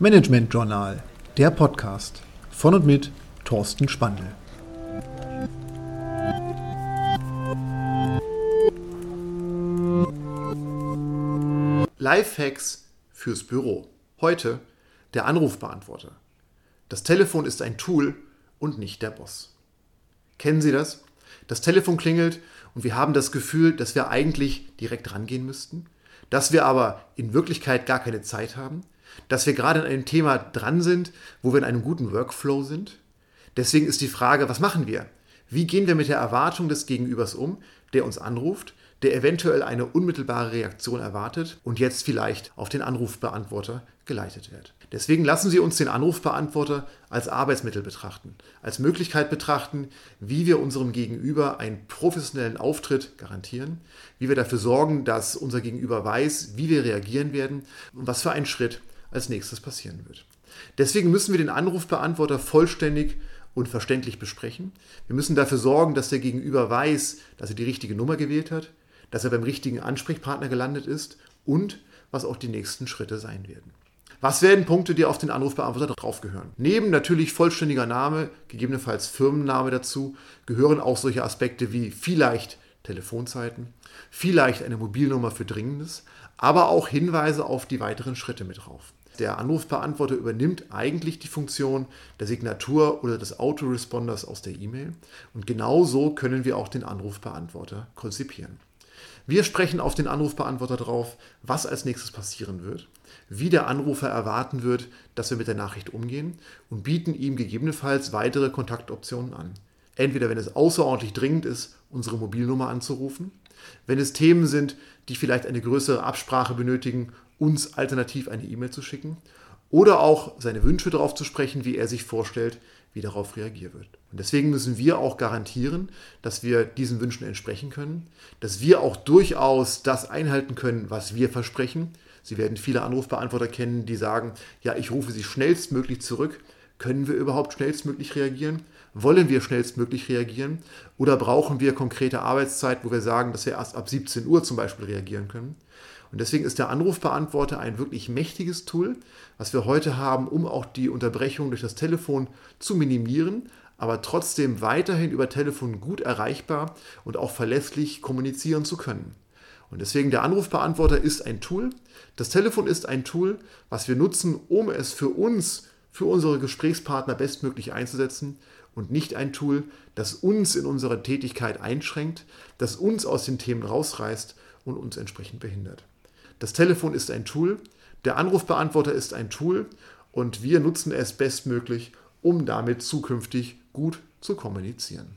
Management Journal, der Podcast von und mit Thorsten Spandl. Lifehacks fürs Büro. Heute der Anrufbeantworter. Das Telefon ist ein Tool und nicht der Boss. Kennen Sie das? Das Telefon klingelt und wir haben das Gefühl, dass wir eigentlich direkt rangehen müssten, dass wir aber in Wirklichkeit gar keine Zeit haben, dass wir gerade in einem Thema dran sind, wo wir in einem guten Workflow sind. Deswegen ist die Frage, was machen wir? Wie gehen wir mit der Erwartung des Gegenübers um, der uns anruft, der eventuell eine unmittelbare Reaktion erwartet und jetzt vielleicht auf den Anrufbeantworter geleitet wird. Deswegen lassen Sie uns den Anrufbeantworter als Arbeitsmittel betrachten, als Möglichkeit betrachten, wie wir unserem Gegenüber einen professionellen Auftritt garantieren, wie wir dafür sorgen, dass unser Gegenüber weiß, wie wir reagieren werden und was für ein Schritt als nächstes passieren wird. Deswegen müssen wir den Anrufbeantworter vollständig und verständlich besprechen. Wir müssen dafür sorgen, dass der Gegenüber weiß, dass er die richtige Nummer gewählt hat, dass er beim richtigen Ansprechpartner gelandet ist und was auch die nächsten Schritte sein werden. Was werden Punkte, die auf den Anrufbeantworter draufgehören? Neben natürlich vollständiger Name, gegebenenfalls Firmenname dazu, gehören auch solche Aspekte wie vielleicht Telefonzeiten, vielleicht eine Mobilnummer für Dringendes, aber auch Hinweise auf die weiteren Schritte mit drauf. Der Anrufbeantworter übernimmt eigentlich die Funktion der Signatur oder des Autoresponders aus der E-Mail und genauso können wir auch den Anrufbeantworter konzipieren. Wir sprechen auf den Anrufbeantworter drauf, was als nächstes passieren wird, wie der Anrufer erwarten wird, dass wir mit der Nachricht umgehen und bieten ihm gegebenenfalls weitere Kontaktoptionen an. Entweder wenn es außerordentlich dringend ist, unsere Mobilnummer anzurufen, wenn es Themen sind, die vielleicht eine größere Absprache benötigen, uns alternativ eine E-Mail zu schicken oder auch seine Wünsche darauf zu sprechen, wie er sich vorstellt, wie darauf reagiert wird. Und deswegen müssen wir auch garantieren, dass wir diesen Wünschen entsprechen können, dass wir auch durchaus das einhalten können, was wir versprechen. Sie werden viele Anrufbeantworter kennen, die sagen, ja, ich rufe Sie schnellstmöglich zurück. Können wir überhaupt schnellstmöglich reagieren? Wollen wir schnellstmöglich reagieren? Oder brauchen wir konkrete Arbeitszeit, wo wir sagen, dass wir erst ab 17 Uhr zum Beispiel reagieren können? Und deswegen ist der Anrufbeantworter ein wirklich mächtiges Tool, was wir heute haben, um auch die Unterbrechung durch das Telefon zu minimieren, aber trotzdem weiterhin über Telefon gut erreichbar und auch verlässlich kommunizieren zu können. Und deswegen der Anrufbeantworter ist ein Tool. Das Telefon ist ein Tool, was wir nutzen, um es für uns, für unsere Gesprächspartner bestmöglich einzusetzen und nicht ein Tool, das uns in unserer Tätigkeit einschränkt, das uns aus den Themen rausreißt und uns entsprechend behindert. Das Telefon ist ein Tool, der Anrufbeantworter ist ein Tool und wir nutzen es bestmöglich, um damit zukünftig gut zu kommunizieren.